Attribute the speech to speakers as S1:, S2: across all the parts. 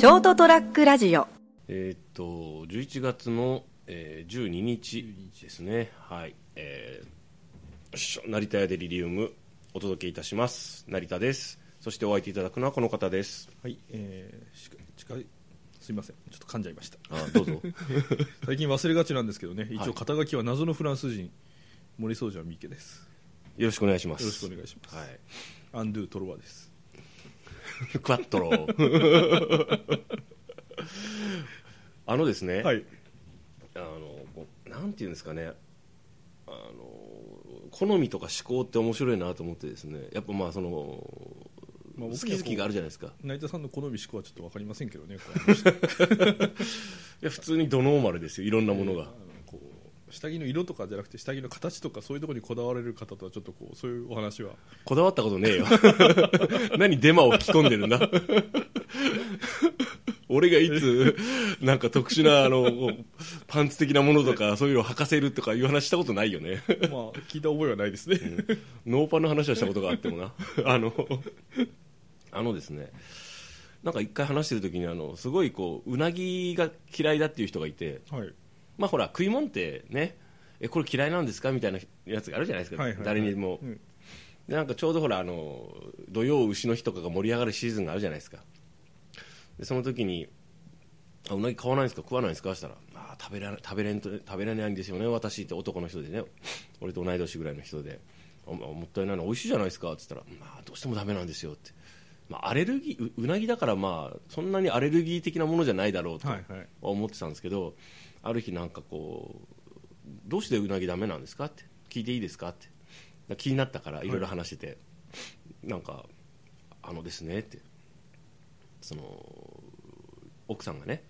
S1: ショートトラックラジオ。
S2: えーっと11月の、えー、12日ですね。はい。えー成田屋デリリウムお届けいたします。成田です。そしてお相手いただくのはこの方です。
S3: はい、えー、し近いすみません。ちょっと噛んじゃいました。
S2: あどうぞ。
S3: 最近忘れがちなんですけどね。一
S2: はい。
S3: 応肩書きは謎のフランス人森宗ジ三池です。
S2: よろしくお願いします。
S3: よろしくお願いします、
S2: はい。
S3: アンドゥトロワです
S2: クワットロ あのですね、
S3: はい。
S2: あのなんていうんですかね。あの好みとか思考って面白いなと思ってですね。やっぱまあその、
S3: まあ
S2: 好き好きがあるじゃないですか。
S3: 成田さんの好み思考はちょっと分かりませんけどねこ
S2: いや普通にドノーマルですよ。いろんなものが、
S3: あのこう下着の色とかじゃなくて下着の形とかそういうところにこだわれる方とはちょっとこうそういうお話は。
S2: こだわったことねえよ。何デマを吹き込んでるんだ？俺がいつなんか特殊なあのパンツ的なものとかそういうのを履かせるとかいう話したことないよね。
S3: まあ聞いた覚えはないですね、
S2: ノーパンの話はしたことがあってもな。あのあのですねなんか一回話してる時にあのすごいこううなぎが嫌いだっていう人がいて。
S3: はい
S2: まあほら食い物ってねえこれ嫌いなんですかみたいなやつがあるじゃないですか、
S3: はいはいはい。
S2: 誰にも、
S3: うん。
S2: でなんかちょうどほらあの土曜牛の日とかが盛り上がるシーズンがあるじゃないですか。でその時にあうなぎ買わないんですか？食わないんですか？したらあー食べら食べれんと食べれないんですよね私って男の人でね。俺と同い年ぐらいの人であもったいないな美味しいじゃないですか？って言ったら、まあ、どうしてもダメなんですよって、まあ、アレルギーううなぎだからまあそんなにアレルギー的なものじゃないだろうと
S3: はいはい。
S2: 思ってたんですけど、ある日なんかこうどうしてうなぎダメなんですかって。聞いていいですかって。気になったからいろいろ話してて、なんかあのですねって。その奥さんがね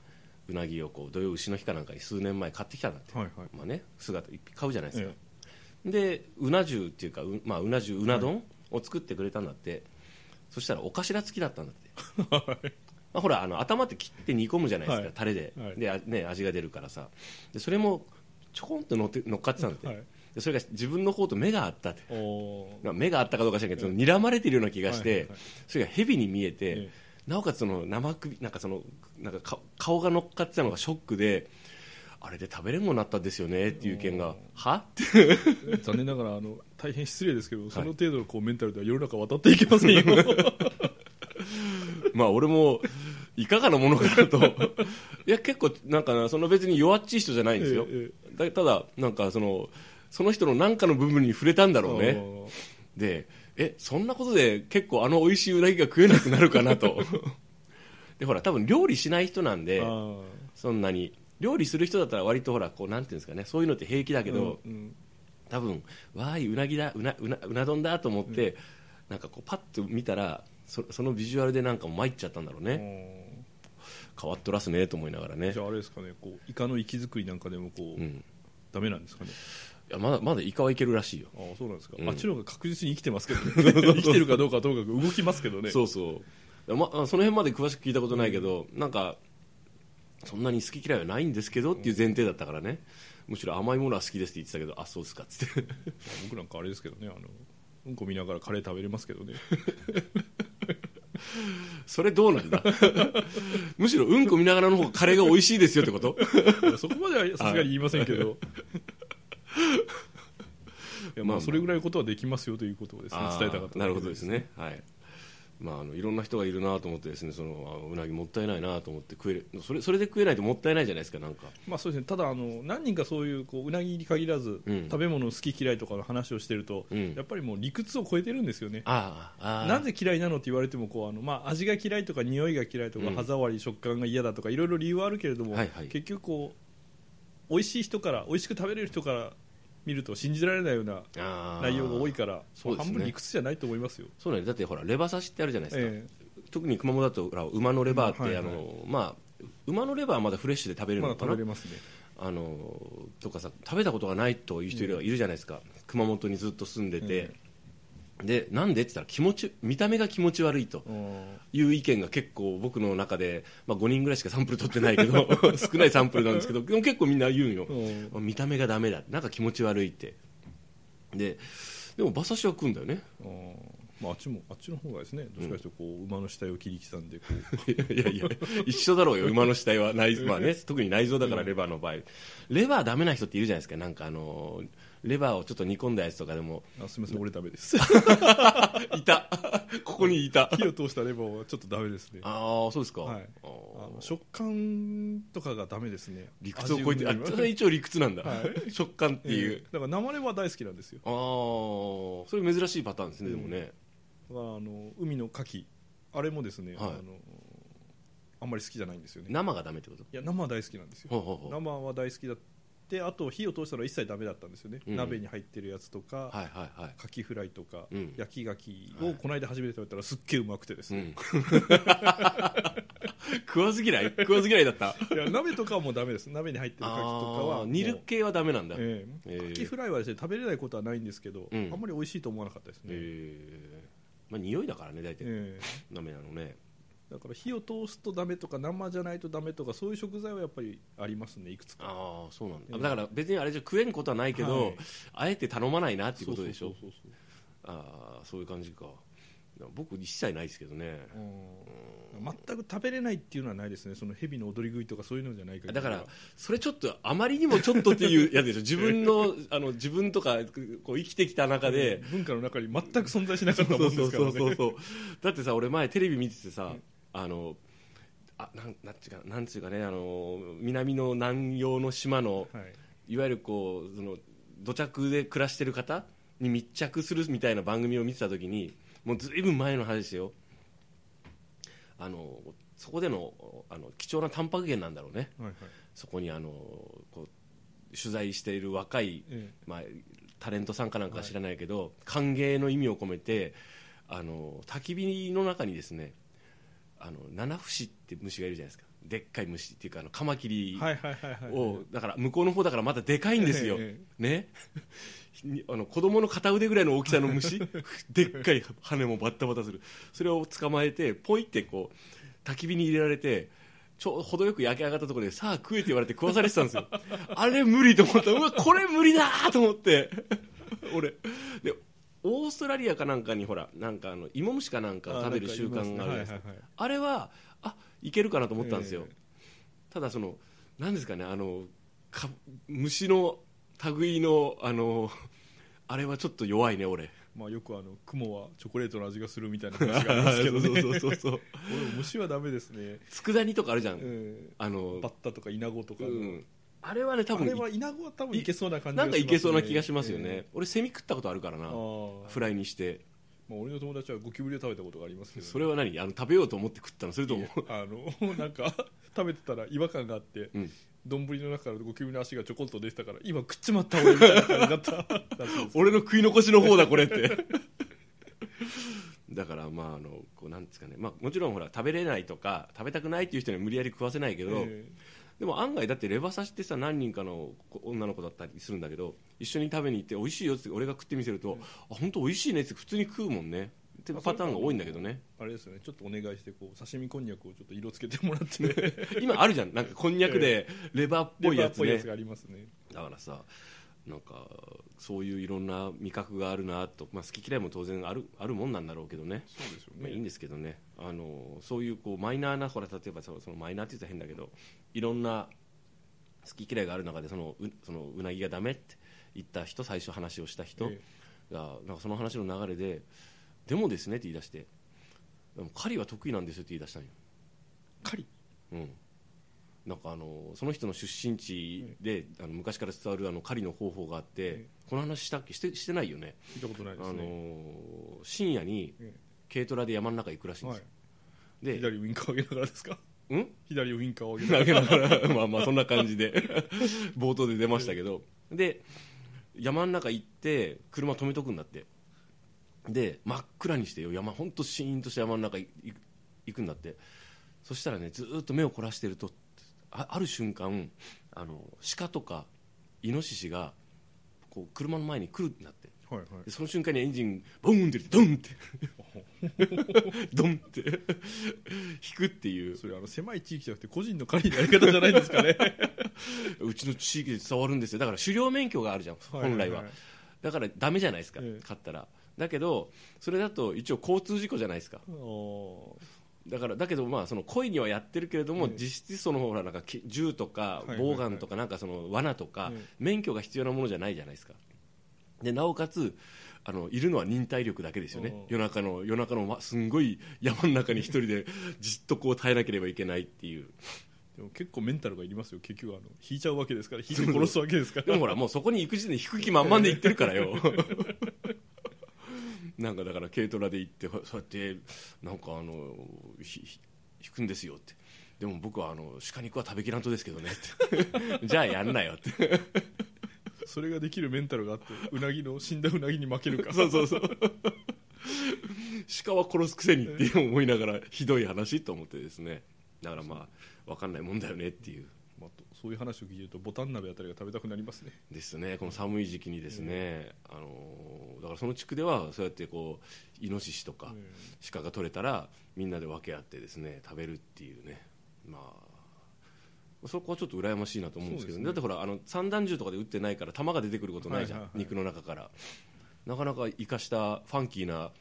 S2: うなぎをこう土曜牛の日かなんかに数年前買ってきたんだって、
S3: はいはい。
S2: まあね、姿買うじゃないですか。
S3: え、
S2: でうな重っていうかう,、まあ、うな重うな丼を作ってくれたんだって、そしたらお頭付きだったんだって まあ、ほらあの頭って切って煮込むじゃないですか、
S3: はい。
S2: タレで,、
S3: はい。
S2: であね、味が出るからさ。でそれもちょこんと乗って乗っかってたんだって、
S3: はい。
S2: でそれが自分の方と目があったって。目があったかどうか知らんけど、睨まれてるような気がして、それが蛇に見えて、
S3: え
S2: なおかつその生首なんかそのなんかか顔が乗っかってたのがショックであれで食べれんごになったんですよねっていう意見がはって
S3: 残念ながらあの大変失礼ですけど、その程度のこうメンタルでは世の中渡っていけませんよ
S2: まあ俺もいかがなものかなと。いや結構なんかなその別に弱っちい人じゃないんですよ、
S3: え
S2: だただなんかそのその人の何かの部分に触れたんだろうね。でえそんなことで結構あの美味しいうなぎが食えなくなるかなと。でほら多分料理しない人なんでそんなに。料理する人だったら割とほらこうなんていうんですかねそういうのって平気だけど、
S3: うんうん。
S2: 多分わーいうなぎだうなうなうな丼だと思って、なんかこうパッと見たらそそのビジュアルでなんか参っちゃったんだろうね、変わっとらすねと思いながらね。
S3: じゃああれですかね。こうイカの息作りなんかでもこう、
S2: うん。
S3: ダメなんですかね。
S2: いやまだまだイカはいけるらしいよ。
S3: ああそうなんですか、
S2: うん。
S3: あっちの方が確実に生きてますけど、ね、生きてるかどうかはともかく動きますけどね。
S2: そうそう、ま、あその辺まで詳しく聞いたことないけど、なんかそんなに好き嫌いはないんですけどっていう前提だったからね、むしろ甘いものは好きですって言ってたけどあそうですかっつって。
S3: 僕なんかあれですけどねあのうんこ見ながらカレー食べれますけどね。
S2: それどうなんだ？むしろうんこ見ながらの方がカレーが美味しいですよってこと？
S3: そこまではさすがに言いませんけど。いやま
S2: まあ。
S3: それぐらいのことはできますよということをですね伝えたかった
S2: なるほどですね。はいまあ、あのいろんな人がいるなと思ってですねそのあうなぎもったいないなと思って食える。それそれで食えないともったいないじゃないですかなんか。
S3: まあそうですね。ただあの何人かそういうこううなぎに限らず、
S2: うん。
S3: 食べ物好き嫌いとかの話をしてると、
S2: うん。
S3: やっぱりもう理屈を超えてるんですよね。なぜ嫌いなのって言われてもこうあの、まあ、味が嫌いとか匂いが嫌いとか、
S2: うん。
S3: 歯触り食感が嫌だとかいろいろ理由はあるけれども、
S2: はいはい。
S3: 結局こう美味しい人から美味しく食べれる人から見ると信じられないような内容が多いから
S2: そうね。
S3: 半分理屈じゃないと思いますよ。
S2: そうねだってほらレバ刺しってあるじゃないですか、
S3: え
S2: 特に熊本だと馬のレバーって、
S3: はいはい。
S2: あのまあ馬のレバーはまだフレッシュで食べるのかな、
S3: 食べれますね。
S2: あのとかさ食べたことがないという人いる,、いるじゃないですか。熊本にずっと住んでて、でなんでって言ったら気持ち見た目が気持ち悪いと
S3: うん。
S2: いう意見が結構僕の中で、まあ、5人ぐらいしかサンプル取ってないけど 少ないサンプルなんですけどでも結構みんな言うんよ、
S3: うん。
S2: 見た目がダメだ。なんか気持ち悪いって。ででも馬刺しは食うんだよね。
S3: うん。まあ、あっちもあっちの方がですねどっちかというとこう、馬の死体を切り刻んでこう。
S2: いやいや一緒だろうよ。馬の死体は内臓、まあね、特に内臓だからレバーの場合、レバーダメな人っているじゃないですか。なんかあのレバーをちょっと煮込んだやつとかでも。
S3: あすみません俺ダメです。
S2: いた。ここにいた。
S3: 火を通したレバーはちょっとダメですね。
S2: ああそうですか、
S3: はい。
S2: あ
S3: の食感とかがダメですね。
S2: 理屈を超えてあ
S3: 味
S2: それ一応理屈なんだ、
S3: は
S2: 食感っていう、
S3: ええだから生レバー大好きなんですよ。
S2: ああそれ珍しいパターンですね、でもね。
S3: だからあの海の牡蠣。あれもですね、
S2: はい。
S3: あのあんまり好きじゃないんですよね。
S2: 生がダメってこと？
S3: いや生は大好きなんですよ。生は大好きだってあと火を通したのは一切ダメだったんですよね、
S2: うん。
S3: 鍋に入ってるやつとか、
S2: はいはいはい。
S3: カキフライとか、
S2: うん。
S3: 焼き牡蠣をこの間初めて食べたらすっげえうまくてですね、
S2: うん。食わず嫌い？食わず嫌いだった？
S3: いや鍋とかはもうダメです。鍋に入ってる牡蠣とかは
S2: 煮る系はダメなんだ、
S3: ええ。
S2: ええ。
S3: カキフライはですね食べれないことはないんですけど、
S2: うん。
S3: あんまり美味しいと思わなかったですね、
S2: えーまあ匂いだからね大体、
S3: ええ。
S2: ダメなのね
S3: だから火を通すとダメとか生じゃないとダメとかそういう食材はやっぱりありますねいくつか。
S2: ああそうなんだ、
S3: ええ
S2: だから別にあれじゃ食えんことはないけど、
S3: はい。
S2: あえて頼まないなっていうことでしょ？
S3: そうそうそうそう
S2: ああそういう感じか。僕一切ないですけどね。
S3: うん。全く食べれないっていうのはないですね。その蛇の踊り食いとかそういうのじゃない限りは。
S2: だからそれちょっとあまりにもちょっとっていうやつでしょ？自分の あの自分とかこう生きてきた中で、
S3: 文化の中に全く存在しなかったもんですからね。
S2: そうそうだってさ俺前テレビ見ててさ、あのあなんなんちゅうかなんちゅうかねあの南の南洋の島の
S3: はい。
S2: いわゆるこうその土着で暮らしてる方に密着するみたいな番組を見てた時にもうずいぶん前の話ですよ。あのそこでのあの貴重なタンパク源なんだろうね。
S3: はいはい。
S2: そこにあのこう取材している若い、
S3: え
S2: まあ、タレントさんかなんか知らないけど、歓迎の意味を込めてあの焚き火の中にですねあの七節って虫がいるじゃないですか。でっかい虫っていうかあのカマキリをだから向こうの方だからまたでかいんですよ、
S3: え
S2: ね。に あの子供の片腕ぐらいの大きさの虫。でっかい羽もバッタバタする。それを捕まえてポイってこう焚き火に入れられてちょうど程よく焼き上がったところでさあ食えって言われて食わされてたんですよ。あれ無理と思った。うわこれ無理だーと思って。俺。でオーストラリアかなんかにほらなんかあの芋虫かなんかを食べる習慣があるじゃないですか。
S3: はいはいはい。
S2: あれはあいけるかなと思ったんですよ、
S3: え
S2: ただその何ですかねあのか虫の類のあの あれはちょっと弱いね俺。
S3: まあよくあの雲はチョコレートの味がするみたいな話がありますけどね。
S2: そうそうそう
S3: 虫はダメですね、
S2: 佃煮とかあるじゃん、
S3: え。
S2: あの
S3: バッタとかイナゴとかの、
S2: うん、あれはね多分
S3: あれはイナゴは多分いけそうな感じ
S2: なんかいけそうな気がしますよね、
S3: え
S2: 俺セミ食ったことあるからな。フライにして。
S3: まあ、俺の友達はゴキブリを食べたことがありますけど、
S2: それは何？あの食べようと思って食ったの？それとも。
S3: あの なんか食べてたら違和感があって
S2: うん。
S3: 丼、の中からゴキブリの足がちょこっと出てたから今食っちまった俺みたいな感じだった。
S2: 俺の食い残しの方だこれって。だからまああのこうなんですかね、まあ、もちろんほら食べれないとか食べたくないっていう人には無理やり食わせないけど、
S3: え
S2: でも案外だってレバ刺しってさ何人かの子女の子だったりするんだけど一緒に食べに行って美味しいよって俺が食ってみせると、あ本当美味しいねって普通に食うもんね。ってパターンが多いんだけどね。
S3: あれですよね。ちょっとお願いしてこう刺身こんにゃくをちょっと色つけてもらって、ね、
S2: 今あるじゃん。なんかこんにゃくでレバーっぽいやつね。
S3: レバーっぽいやつがありますね。
S2: だからさなんかそういういろんな味覚があるなと、まあ、好き嫌いも当然あるあるもんなんだろうけどね。
S3: そうですよ
S2: まあ、いい
S3: ね
S2: んですけどね。あのそういうこうマイナーなほら例えばそのそのマイナーって言ったら変だけどいろんな好き嫌いがある中でそのうそのうなぎがダメって言った人最初話をした人
S3: え。
S2: がなんかその話の流れででもですねって言い出してでも狩りは得意なんですよって言い出したんよ、
S3: 狩り？
S2: うん、なんかあのその人の出身地で、あの昔から伝わるあの狩りの方法があって、
S3: え
S2: この話したっけ？してしてないよね。
S3: 聞いたことないで
S2: あ
S3: すね、
S2: の深夜に
S3: え
S2: 軽トラで山の中行くらしいんです
S3: はい。
S2: よ、で
S3: 左ウインカーを上げながらですか？
S2: ん？
S3: 左ウインカーを上げなが
S2: ら。まあまあそんな感じで。冒頭で出ましたけど。で山の中行って車止めとくんだって。で真っ暗にしてよ。山本当シーンとした山の中い行くんだって。そしたらねずーっと目を凝らしてるとあある瞬間あの鹿とかイノシシがこう車の前に来るんだって。
S3: らはいはい。
S2: でその瞬間にエンジンボーンってドンって。ドンって。引くっていう。
S3: それあの狭い地域じゃなくて個人の狩りのやり方じゃないんですかね。
S2: うちの地域で伝わるんですよ。だから狩猟免許があるじゃん本来は,、だからダメじゃないですか、
S3: ええ。
S2: 買ったら。だけどそれだと一応交通事故じゃないですか。
S3: お
S2: だからだけどまあその故意にはやってるけれども、
S3: ええ。
S2: 実質そのほらなんかき銃とかボウガンとかなんかその罠とか、
S3: ええ。
S2: 免許が必要なものじゃないじゃないですか。でなおかつあのいるのは忍耐力だけですよね。
S3: うん。
S2: 夜中の夜中のますんごい山の中に一人で じっとこう耐えなければいけないっていう。
S3: でも結構メンタルがいりますよ結局あの引いちゃうわけですから引いて殺すわけですから。
S2: でもほらもうそこに行く時点で引く気満々で行ってるからよ なんかだから軽トラで行ってそうやってなんかあの引くんですよって。でも僕はあの鹿肉は食べきらんとですけどねって。じゃあやんなよって。
S3: それができるメンタルがあってうなぎの死んだうなぎに負けるか。
S2: そうそうそう。鹿は殺すくせにって思いながらひどい話と思ってですね。だからまあ分かんないもんだよねっていう
S3: そういう話を聞いてるとボタン鍋あたりが食べたくなりますね。
S2: ですね。この寒い時期にですね、あのだからその地区ではそうやってこうイノシシとか鹿が取れたらみんなで分け合ってですね食べるっていうね。まあそこはちょっと羨ましいなと思うんですけど
S3: ね。
S2: だってほらあの散弾銃とかで撃ってないから弾が出てくることないじゃん、
S3: はいはいはい。
S2: 肉の中から。なかなか生かしたファンキーな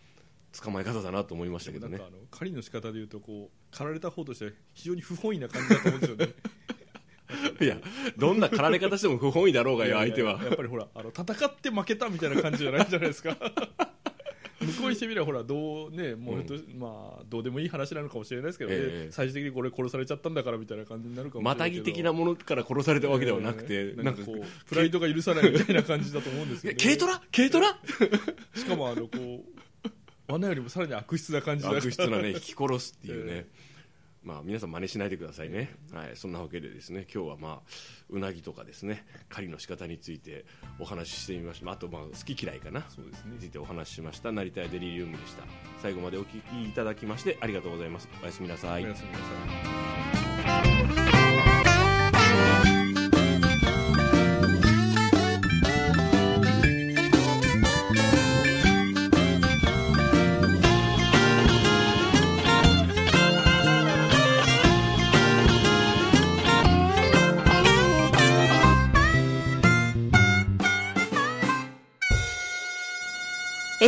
S2: 捕まえ方だなと思いましたけどね。
S3: 狩りの仕方でいうとこう狩られた方として非常に不本意な感じだと思うんですよね
S2: いやどんな狩られ方しても不本意だろうがよ相手は。
S3: やっぱりほらあの戦って負けたみたいな感じじゃないじゃないですか。向こうにしてみればほらどうねもう、まあどうでもいい話なのかもしれないですけどね、
S2: え。え
S3: 最終的にこれ殺されちゃったんだからみたいな感じになるかもしれ
S2: またぎ的なものから殺された わけではなくて、
S3: ええ。
S2: なんか
S3: こうプライドが許さないみたいな感じだと思うんですけど。
S2: 軽トラ？軽トラ？
S3: しかもあのこう罠よりもさらに悪質な感じ
S2: 悪質なね引き殺すっていうね、まあ皆さん真似しないでくださいね、はい、そんなわけでですね今日はまあうなぎとかですね狩りの仕方についてお話ししてみました。あとまあ好き嫌いかな。
S3: そうですね。
S2: についてお話ししました。成田屋デリリウムでした。最後までお聞きいただきましてありがとうございます。おやすみなさい。
S3: おやすみなさい